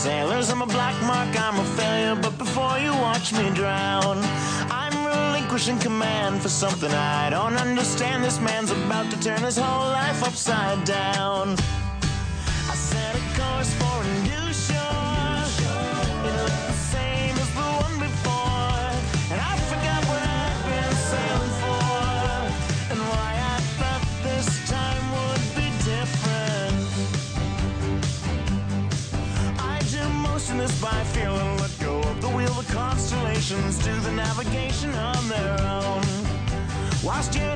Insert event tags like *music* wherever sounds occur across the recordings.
sailors, I'm a black mark, I'm a failure. But before you watch me drown, I'm relinquishing command for something I don't understand. This man's about to turn his whole life upside down. on their own. Whilst you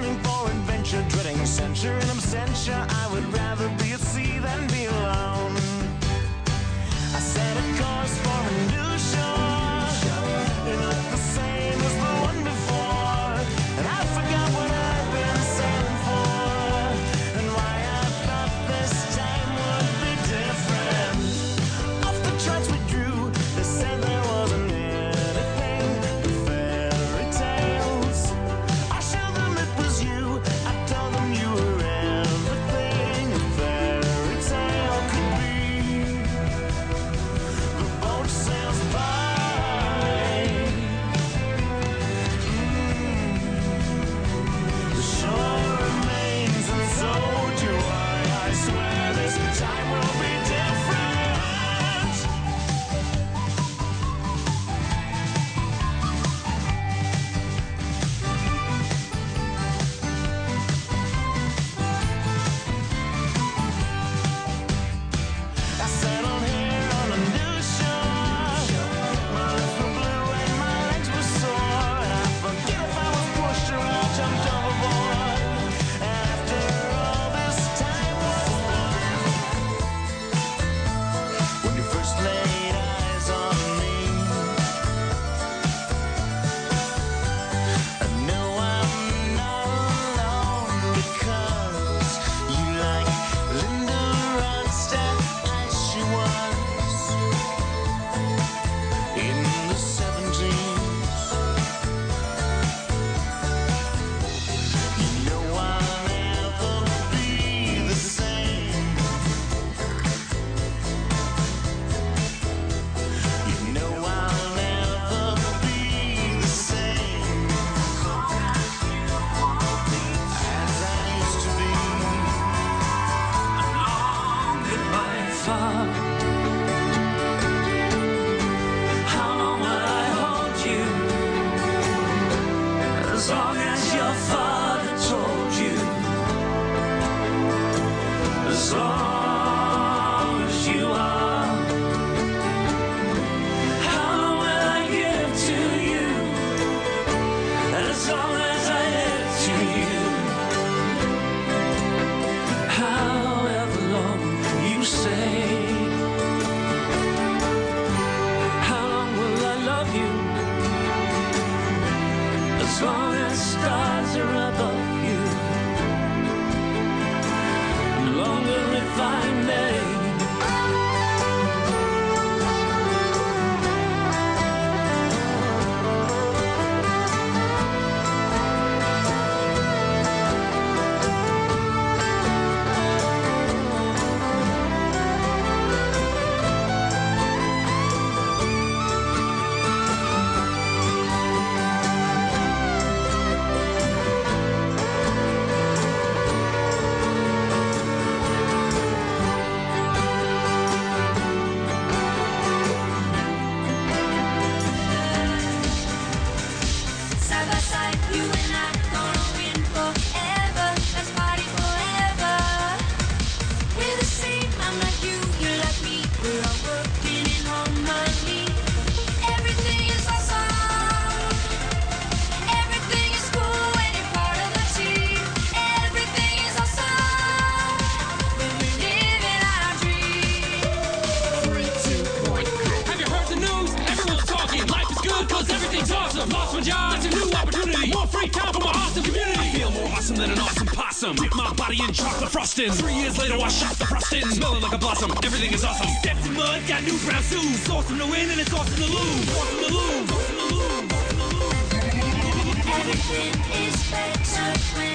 Boston. Three years later, I shot the Preston. Smelling like a blossom, everything is awesome. Stepped in mud, got new brown shoes. Awesome to win, and it's awesome to lose. Awesome to lose. Awesome to lose. Awesome to lose. Everything is better when.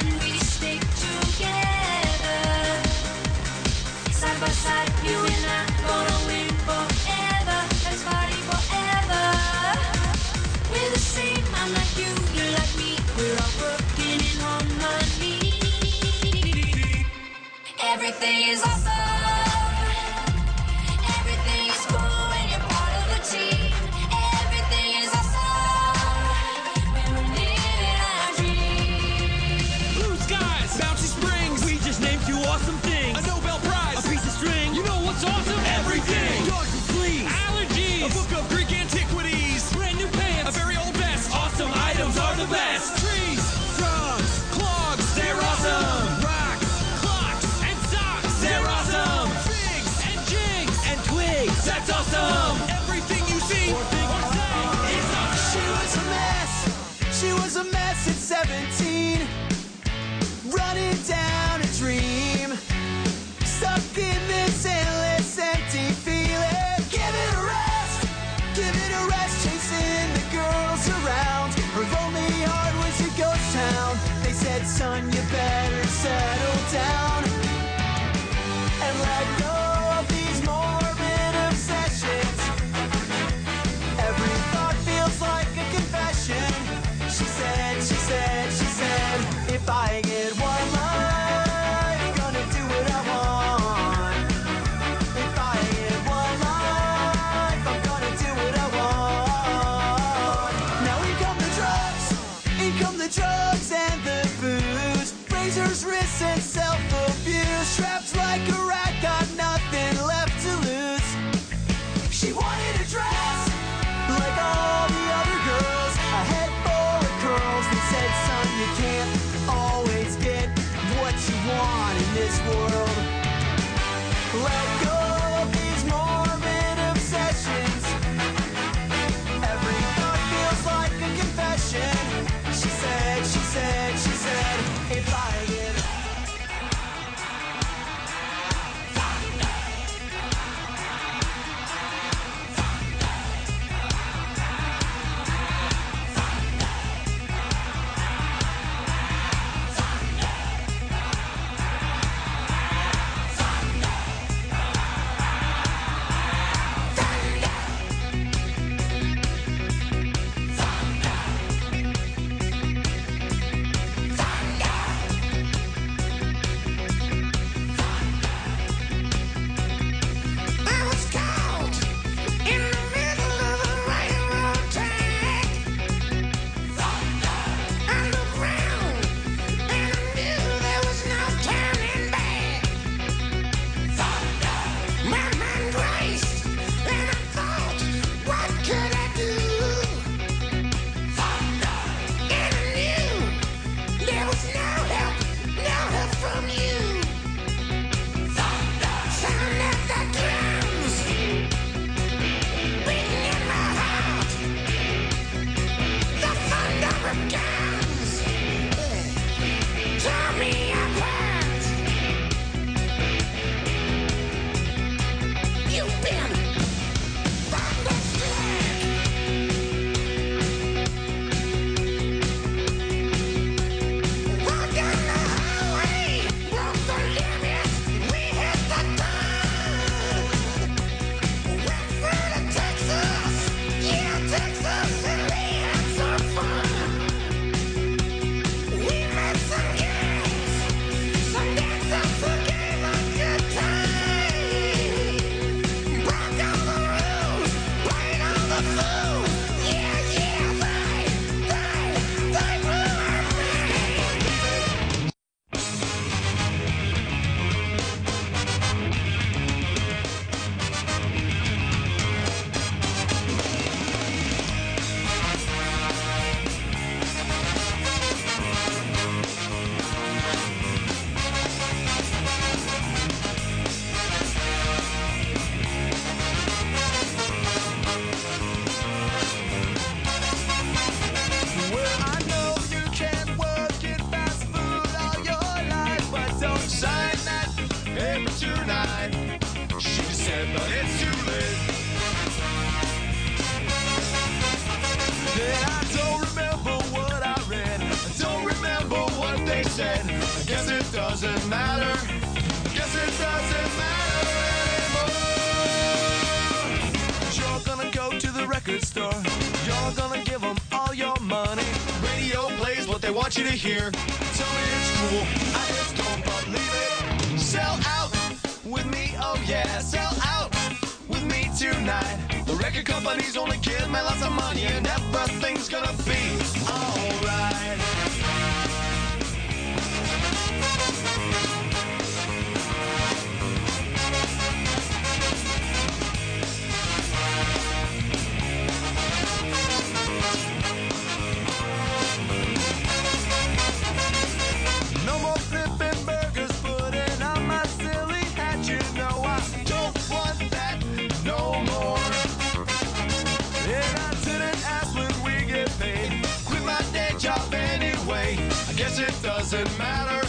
It doesn't matter.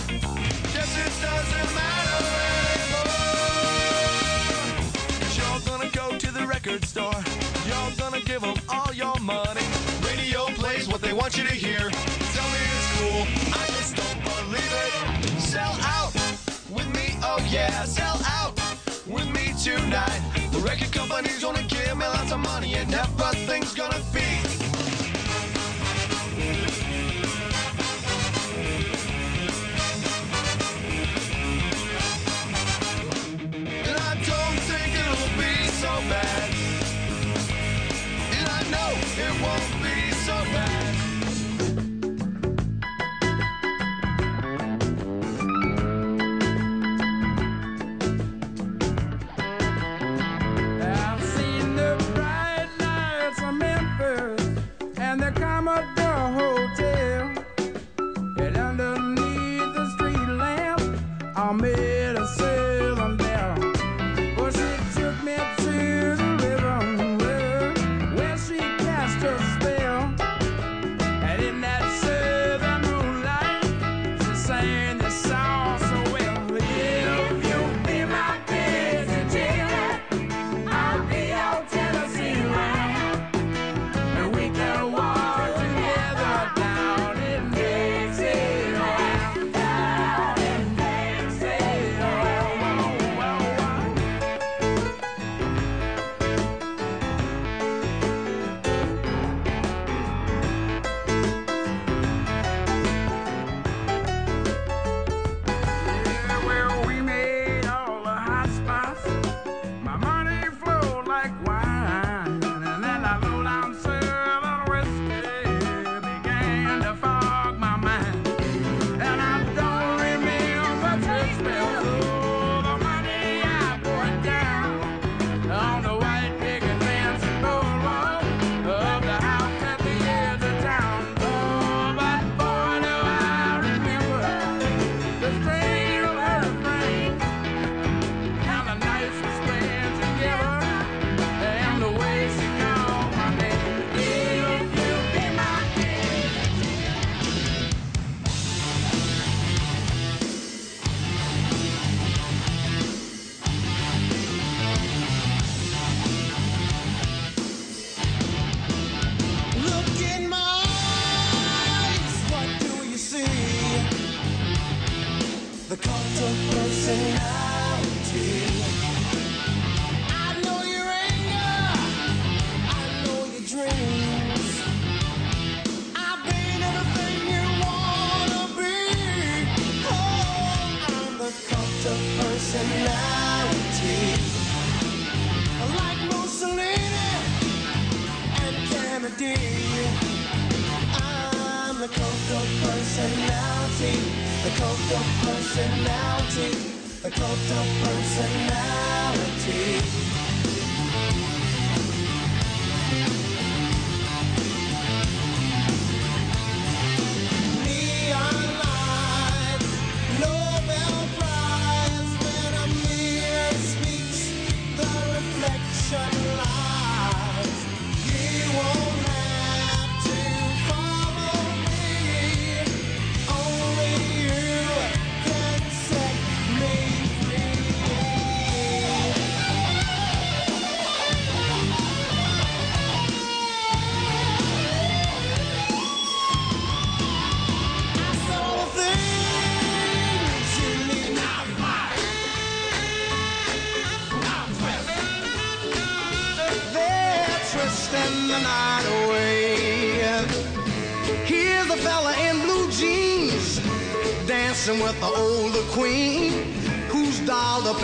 Guess it doesn't matter anymore. y'all gonna go to the record store. Y'all gonna give them all your money. Radio plays what they want you to hear. Tell me it's cool. I just don't believe it. Sell out with me. Oh yeah, sell out with me tonight. The record company's gonna give me lots of money and everything's gonna be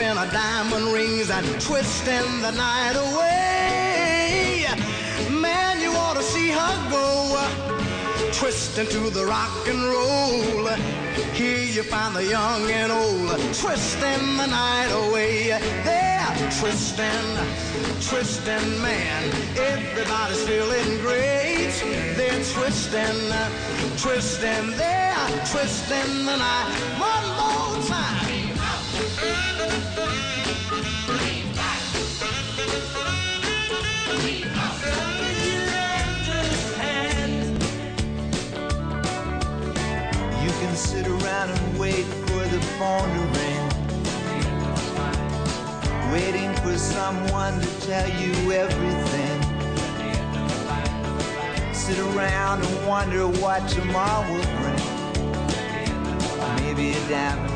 her diamond rings and twisting the night away. Man, you ought to see her go uh, twisting to the rock and roll. Here you find the young and old twisting the night away. They're twisting, twisting, man. Everybody's feeling great. They're twisting, twisting, they're twisting the night. Wait for the phone to ring. Waiting for someone to tell you everything. Sit around and wonder what tomorrow will bring. Maybe a diamond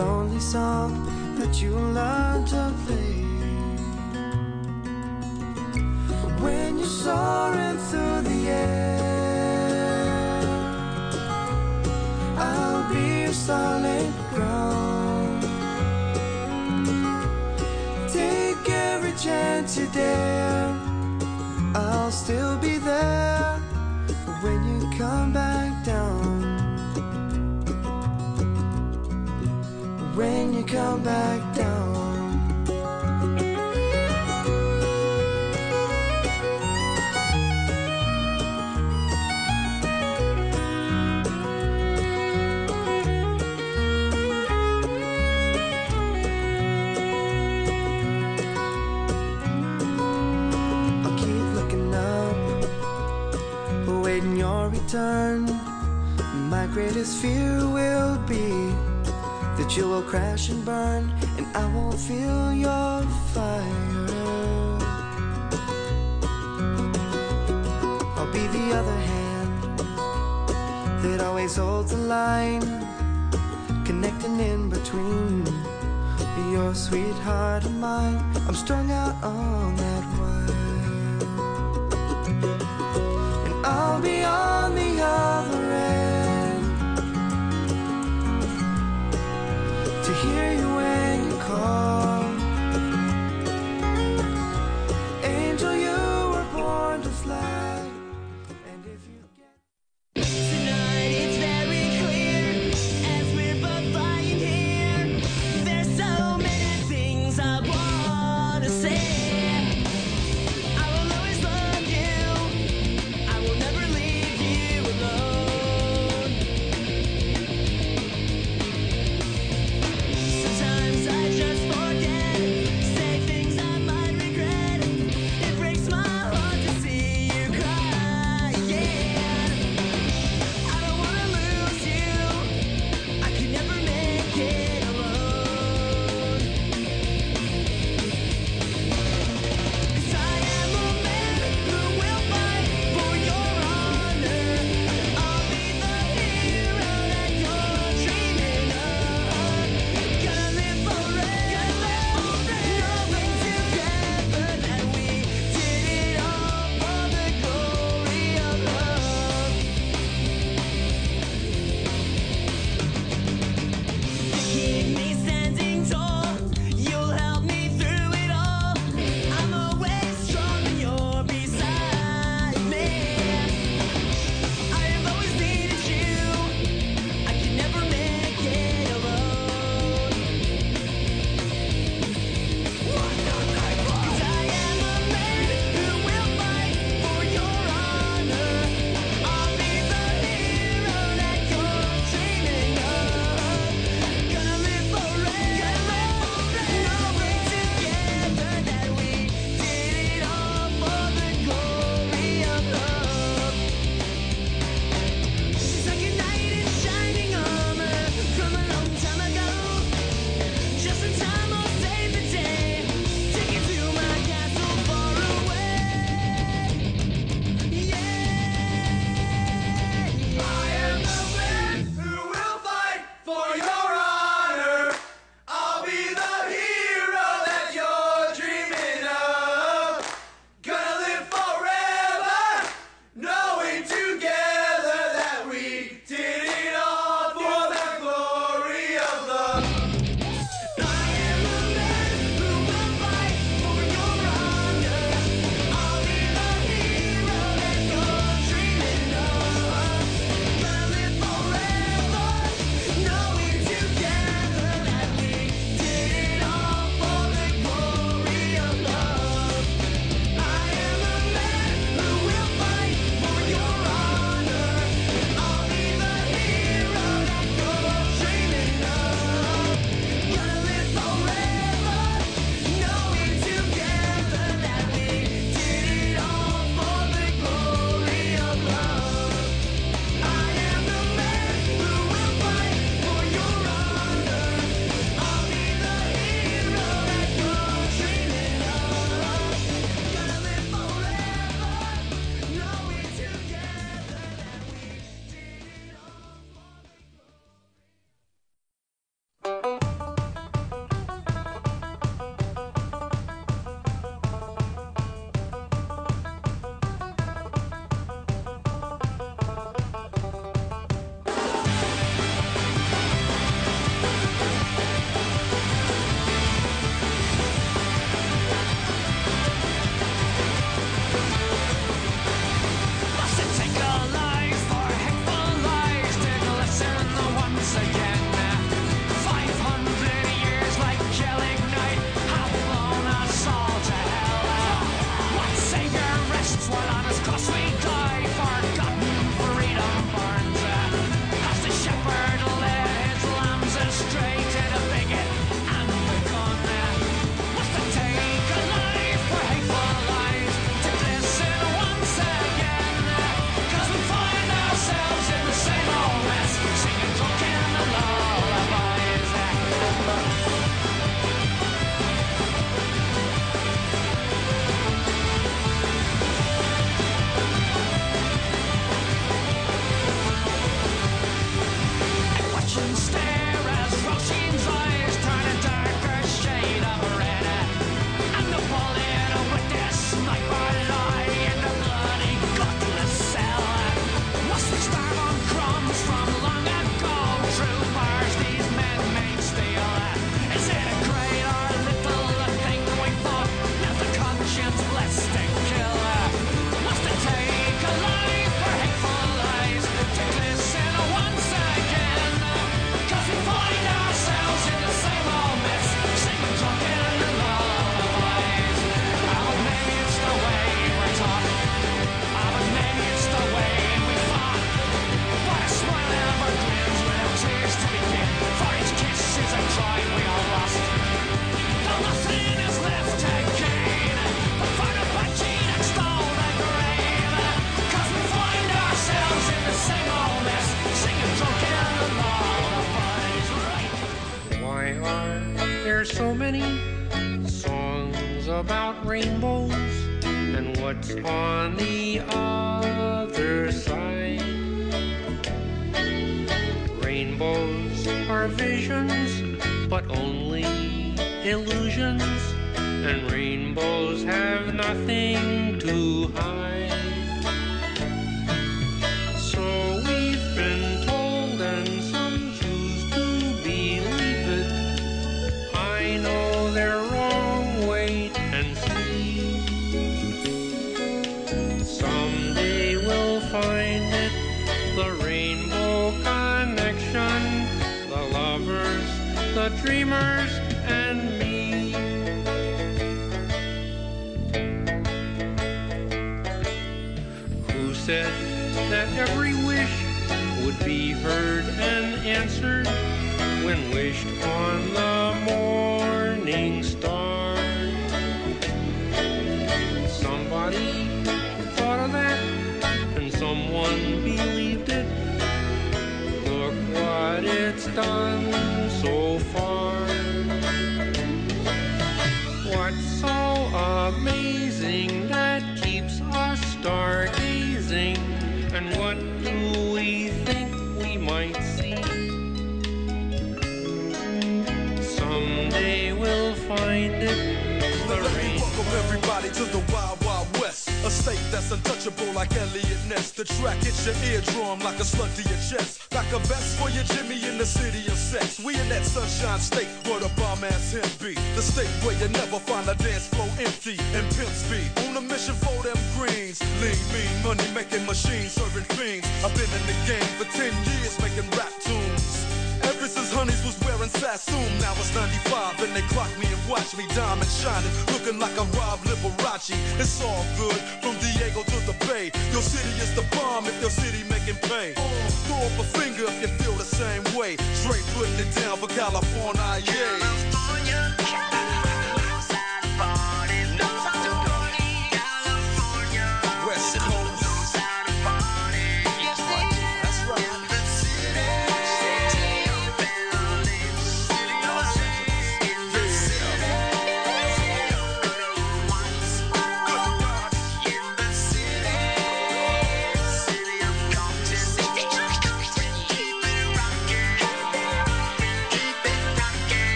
lonely song that you learn to play. When you're soaring through the air, I'll be your solid ground. Take every chance you dare, I'll still be there when you come back come back down. I'll keep looking up, awaiting your return. My greatest fear will be that you will crash and burn, and I won't feel your fire. I'll be the other hand that always holds the line, connecting in between your sweetheart and mine. I'm strung out on that Straight putting it down for California, yeah.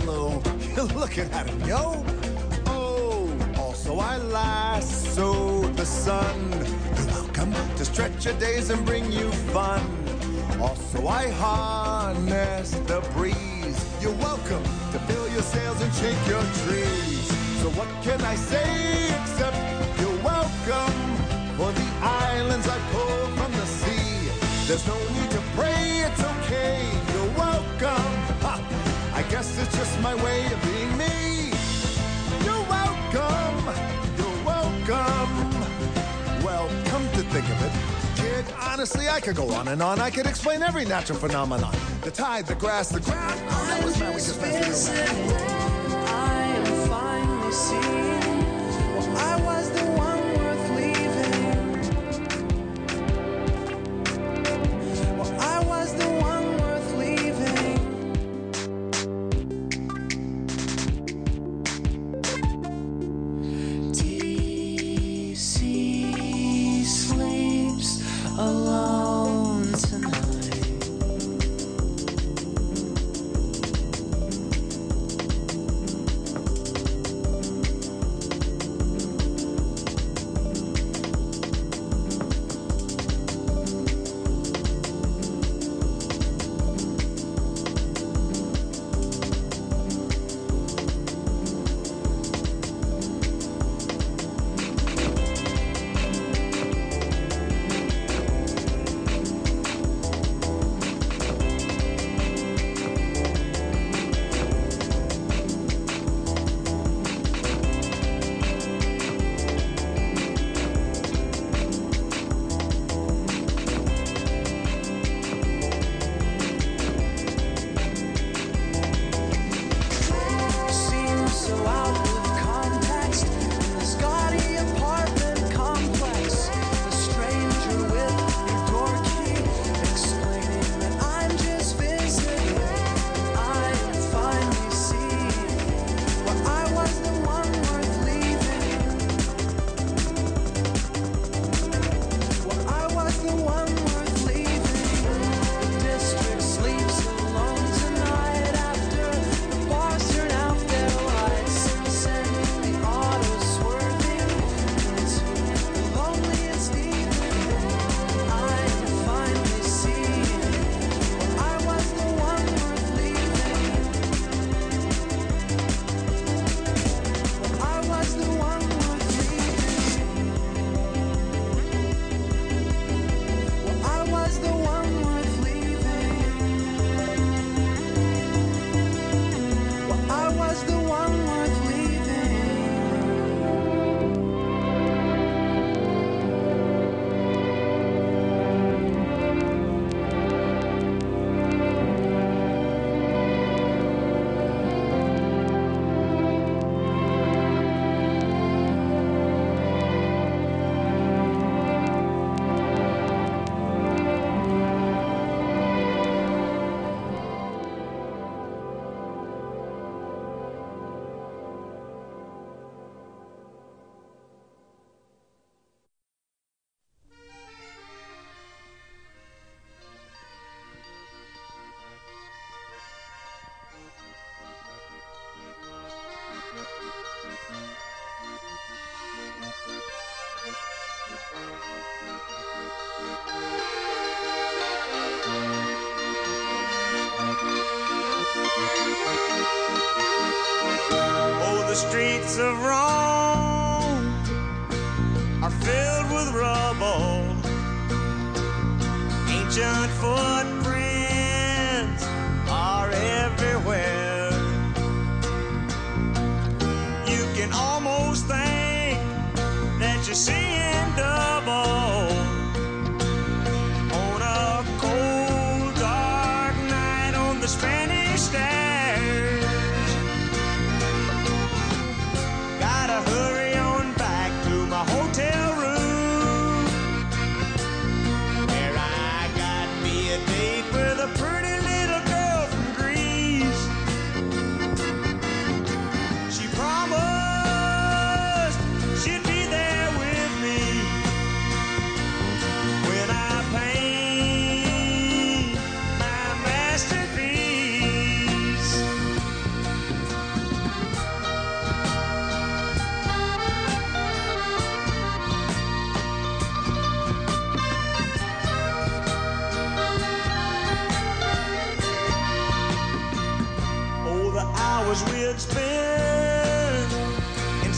Down? *laughs* You're looking at him, yo. Oh, also I lassoed the sun. You're welcome to stretch your days and bring you fun. Also, I harness the breeze. You're welcome to fill your sails and shake your trees. So, what can I say except you're welcome for the islands I pull from the sea? There's no need guess it's just my way of being me. You're welcome. You're welcome. Well, come to think of it, kid, honestly, I could go on and on. I could explain every natural phenomenon. The tide, the grass, the ground. Oh, that was man, we just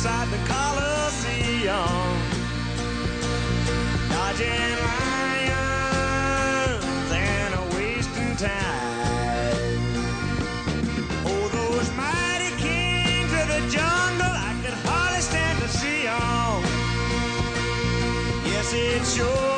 inside the Coliseum, dodging lions and a wasting time. Oh, those mighty kings of the jungle, I could hardly stand to see 'em. Yes, it sure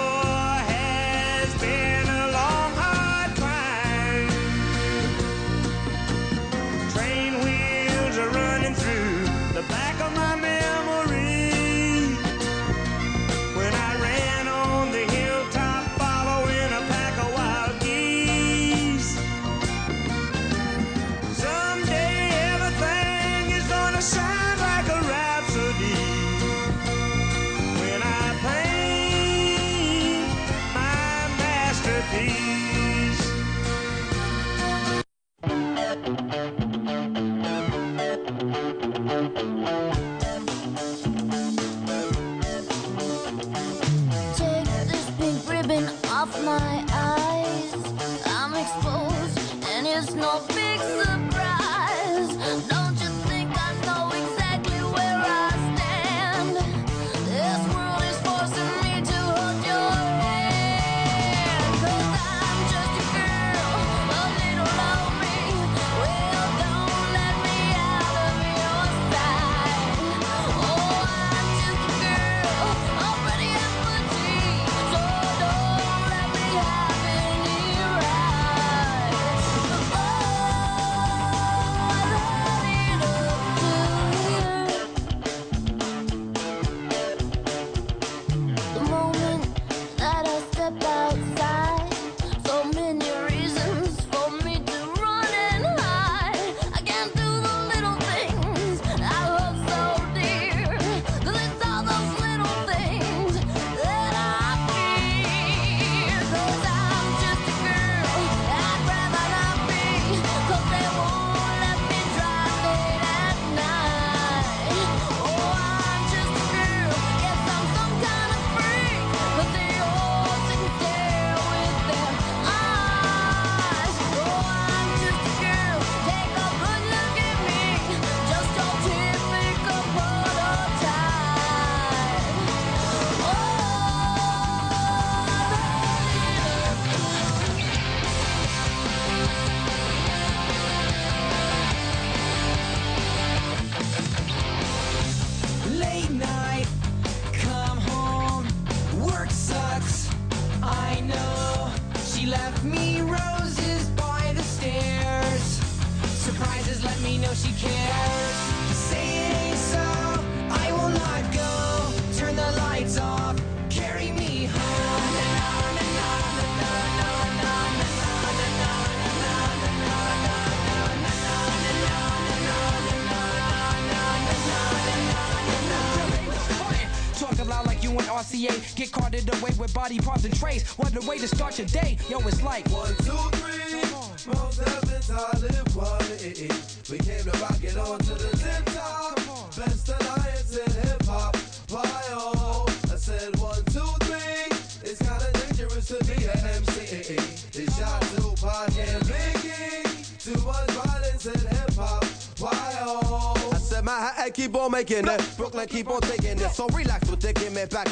way to start your day. Yo, it's like one, two, three. Mos Def and Talib Kweli. We came to rock it on to the tip top. Best alliance in hip hop. Why oh? I said one, two, three. It's kinda dangerous to be an MC. It's shot Tupac and Biggie. Too much violence in hip hop. Why oh? I said Manhattan keep on making it, Brooklyn keep on taking it. So relax with the give me back.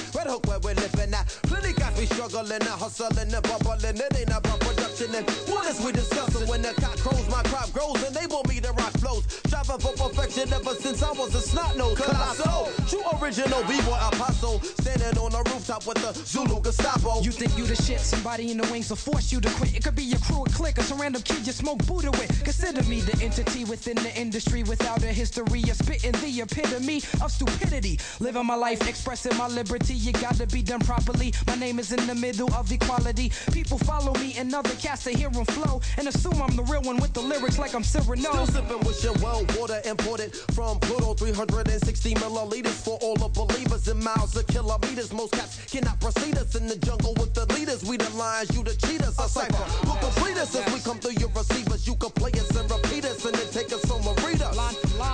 Struggling and bubbling. It ain't about production and what is we discussing when the cock crows, my crop grows and they want me to rock flows. Striving for perfection ever since I was a snot nose. Colossal, true original b-boy apostle, standing on the rooftop with Zulu Gestapo. You think you the shit, somebody in the wings will force you to quit. It could be your crew, a clique, or some random kid you smoke Buddha with. Consider me the entity within the industry without a history of spitting the epitome of stupidity. Living my life, expressing my liberty, you gotta be done properly. My name is in the middle of equality. People follow me and other cats to hear 'em flow and assume I'm the real one with the lyrics like I'm Cyrano. Still sipping with your well water imported from Pluto 360 milliliters for all the believers in miles of kilometers. Most cats cannot proceed us in the jungle with the leaders. We the lions, you the cheaters. A cipher who complete us as we come through your receivers. You can play us and repeat us and then take us on a read.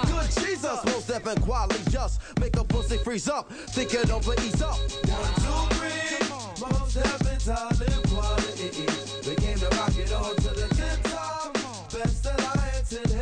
Good Jesus, most definite quality just make a pussy freeze up. Think it over, ease up. One, two, three. Mos Def and Talib Kweli. We came to rock it on to the tip top. Best alliance in hip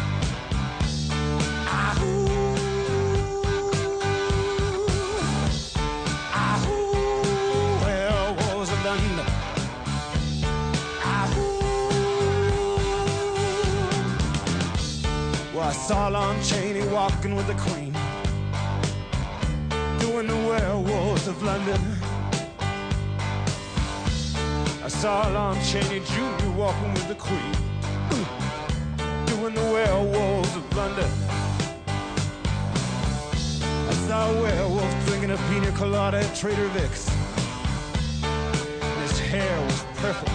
Saw Lon Chaney walking with the Queen, doing the werewolves of London. I saw Lon Chaney Jr. walking with the Queen, doing the werewolves of London. I saw a werewolf drinking a pina colada at Trader Vic's. And his hair was perfect.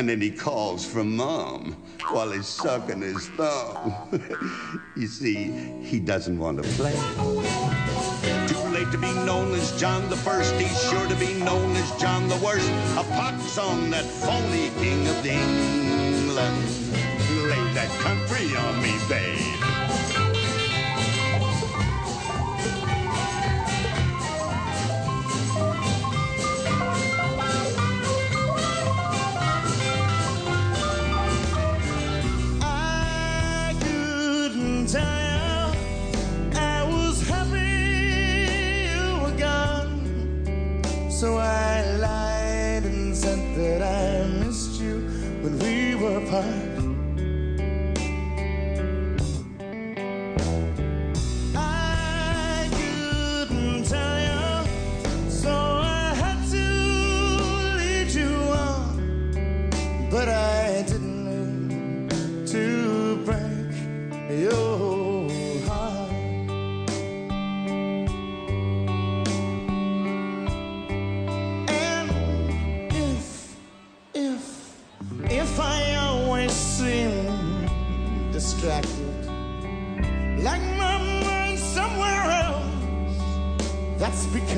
And then he calls for mom while he's sucking his thumb. *laughs* you see, he doesn't want to play. Too late to be known as John the First. He's sure to be known as John the Worst. A pox on that phony king of England. Lay that country on me, babe.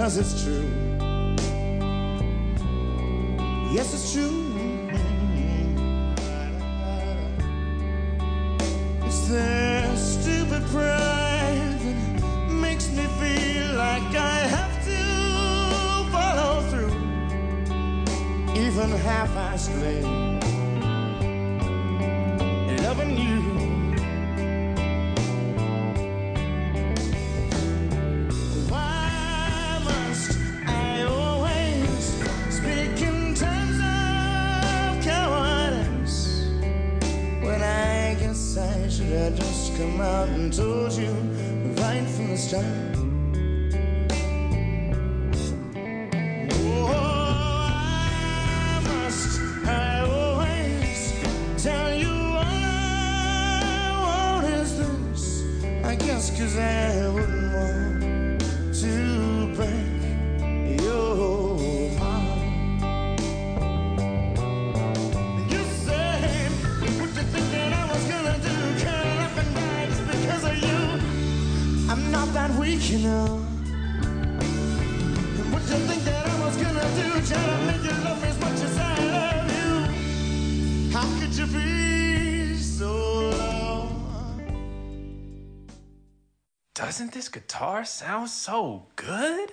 because it's true. doesn't this guitar sound so good?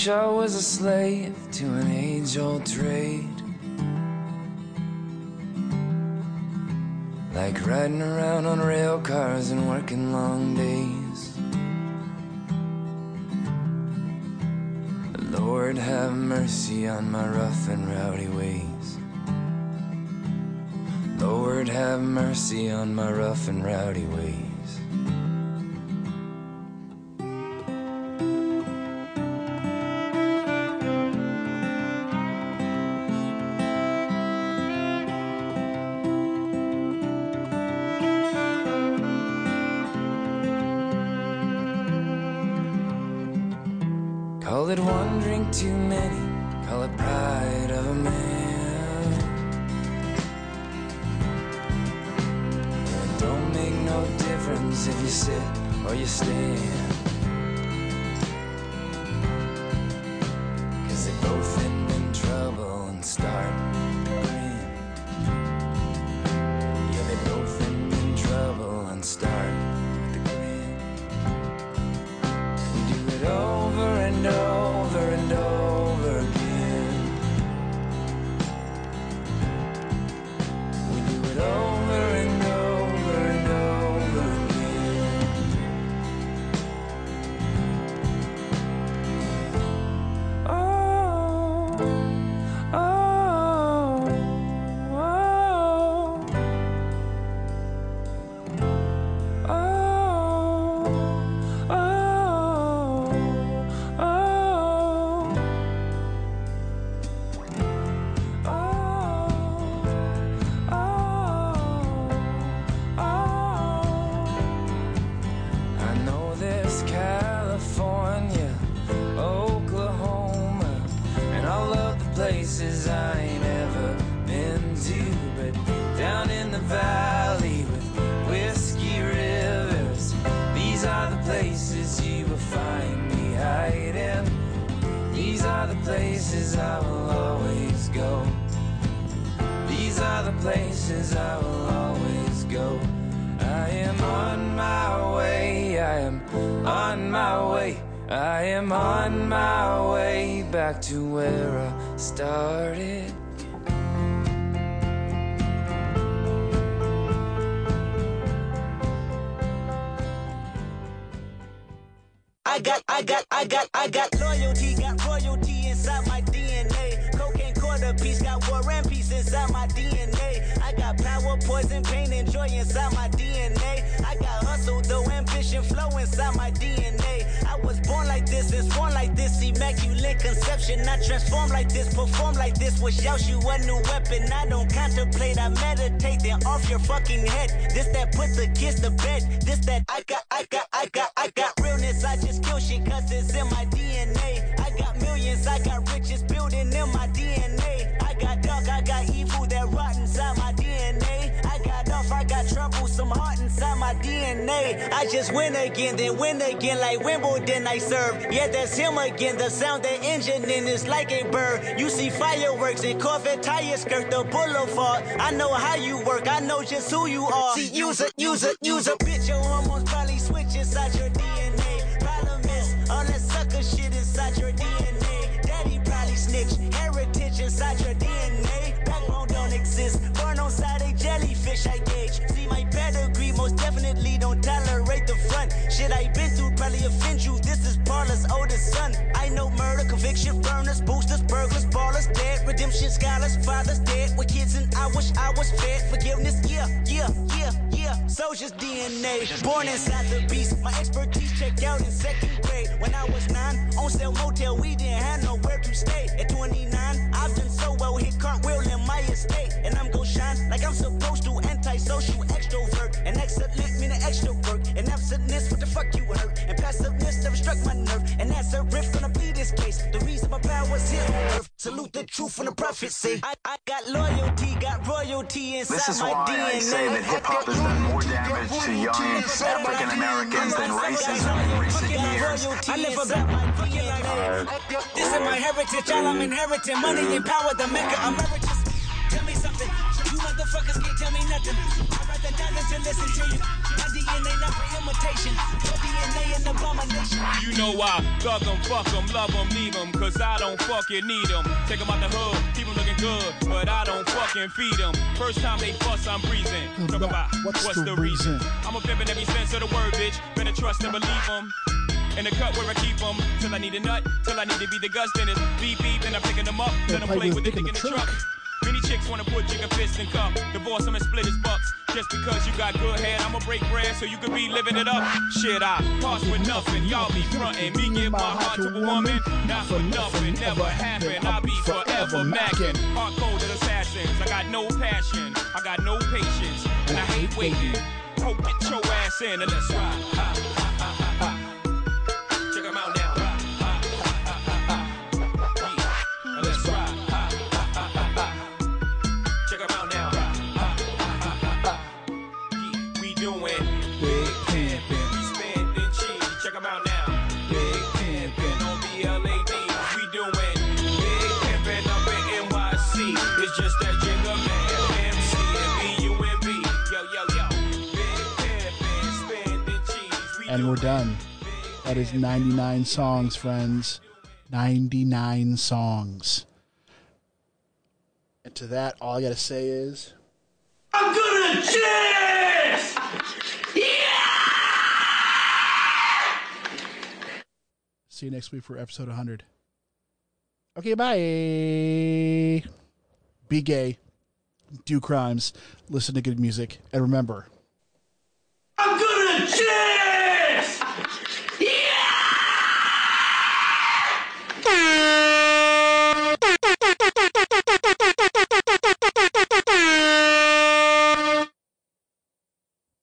wish I was a slave to an age old trade. Like riding around on rail cars and working long days. Lord, have mercy on my rough and rowdy ways. Lord, have mercy on my rough and rowdy ways. too many call it pride of a man. It don't make no difference if you sit or you stand. Fireworks and Corvette tires skirt the boulevard. I know how you work, I know just who you are. See, use a, use a, use a bitch. Your hormones probably switch inside your DNA. Problem is, all that sucker shit inside your DNA. Daddy probably snitch, heritage inside your DNA. Backbone don't exist, born on side a jellyfish I gauge. See my pedigree, most definitely don't tolerate the front. Shit I been through probably offend you. This is Paula's oldest son. I know murder, conviction, burners, boosters, burglars, ballers, dead, scholars, fathers dead with kids, and I wish I was fed. Forgiveness, yeah, yeah, yeah, yeah. Soldier's DNA, born inside the beast. My expertise checked out in second grade. When I was nine, on sale motel, we didn't have nowhere to stay. At 29, I've done so well, hit cartwheel in my estate, and I'm gon' shine like I'm supposed to. Antisocial extrovert, and excellent meaning extra work, and absentness, what the fuck you hurt, and passiveness never struck my nerve, and that's a riff gonna be this case. The reason my power's here on earth, salute the truth from the prophecy. I, I got loyalty, got royalty inside This is my why DNA. I say that hip hop has done more damage to young African Americans than racism in recent years. I never bet my DNA. This is my heritage, all I'm inheriting. Money and power, the mecca emeritus. Tell me something, you motherfuckers can't tell me nothing. I'd rather die than to listen to you. My DNA not for imitation. Your DNA an abomination. You know why? Thug 'em, fuck 'em, love 'em, leave 'em, cause I don't fucking need 'em. Take 'em out the hood, keep keep 'em looking good, but I don't fucking feed feed 'em. First time they fuss, I'm breathing. Talk about what's, the, reason? I'm a pimp in every sense of the word, bitch. Better trust and believe believe 'em. In the cut where I keep 'em, till I need a nut, till I need to be the Gus Dennis. Beep beep, and I'm picking 'em up, Gotta then I'm play play with with the dick dick in in the the truck. Chicks wanna put jigger fist in cup, divorce 'em and split his bucks. Just because you got good head, I'ma break bread so you could be living it up. Shit, I pass with nothing, y'all be frontin'. Me give my heart to a woman, not for nothing, never happen. I'll be forever mackin'. Hard coded assassins, I got no passion, I got no patience, and I hate waiting. Hope get your ass in and let's ride. And we're done. That is 99 songs, friends. 99 songs. And to that, all I got to say is. I'm gonna chance! See you next week for episode 100. Okay, bye. Be gay. Do crimes. Listen to good music. And remember, Tchau.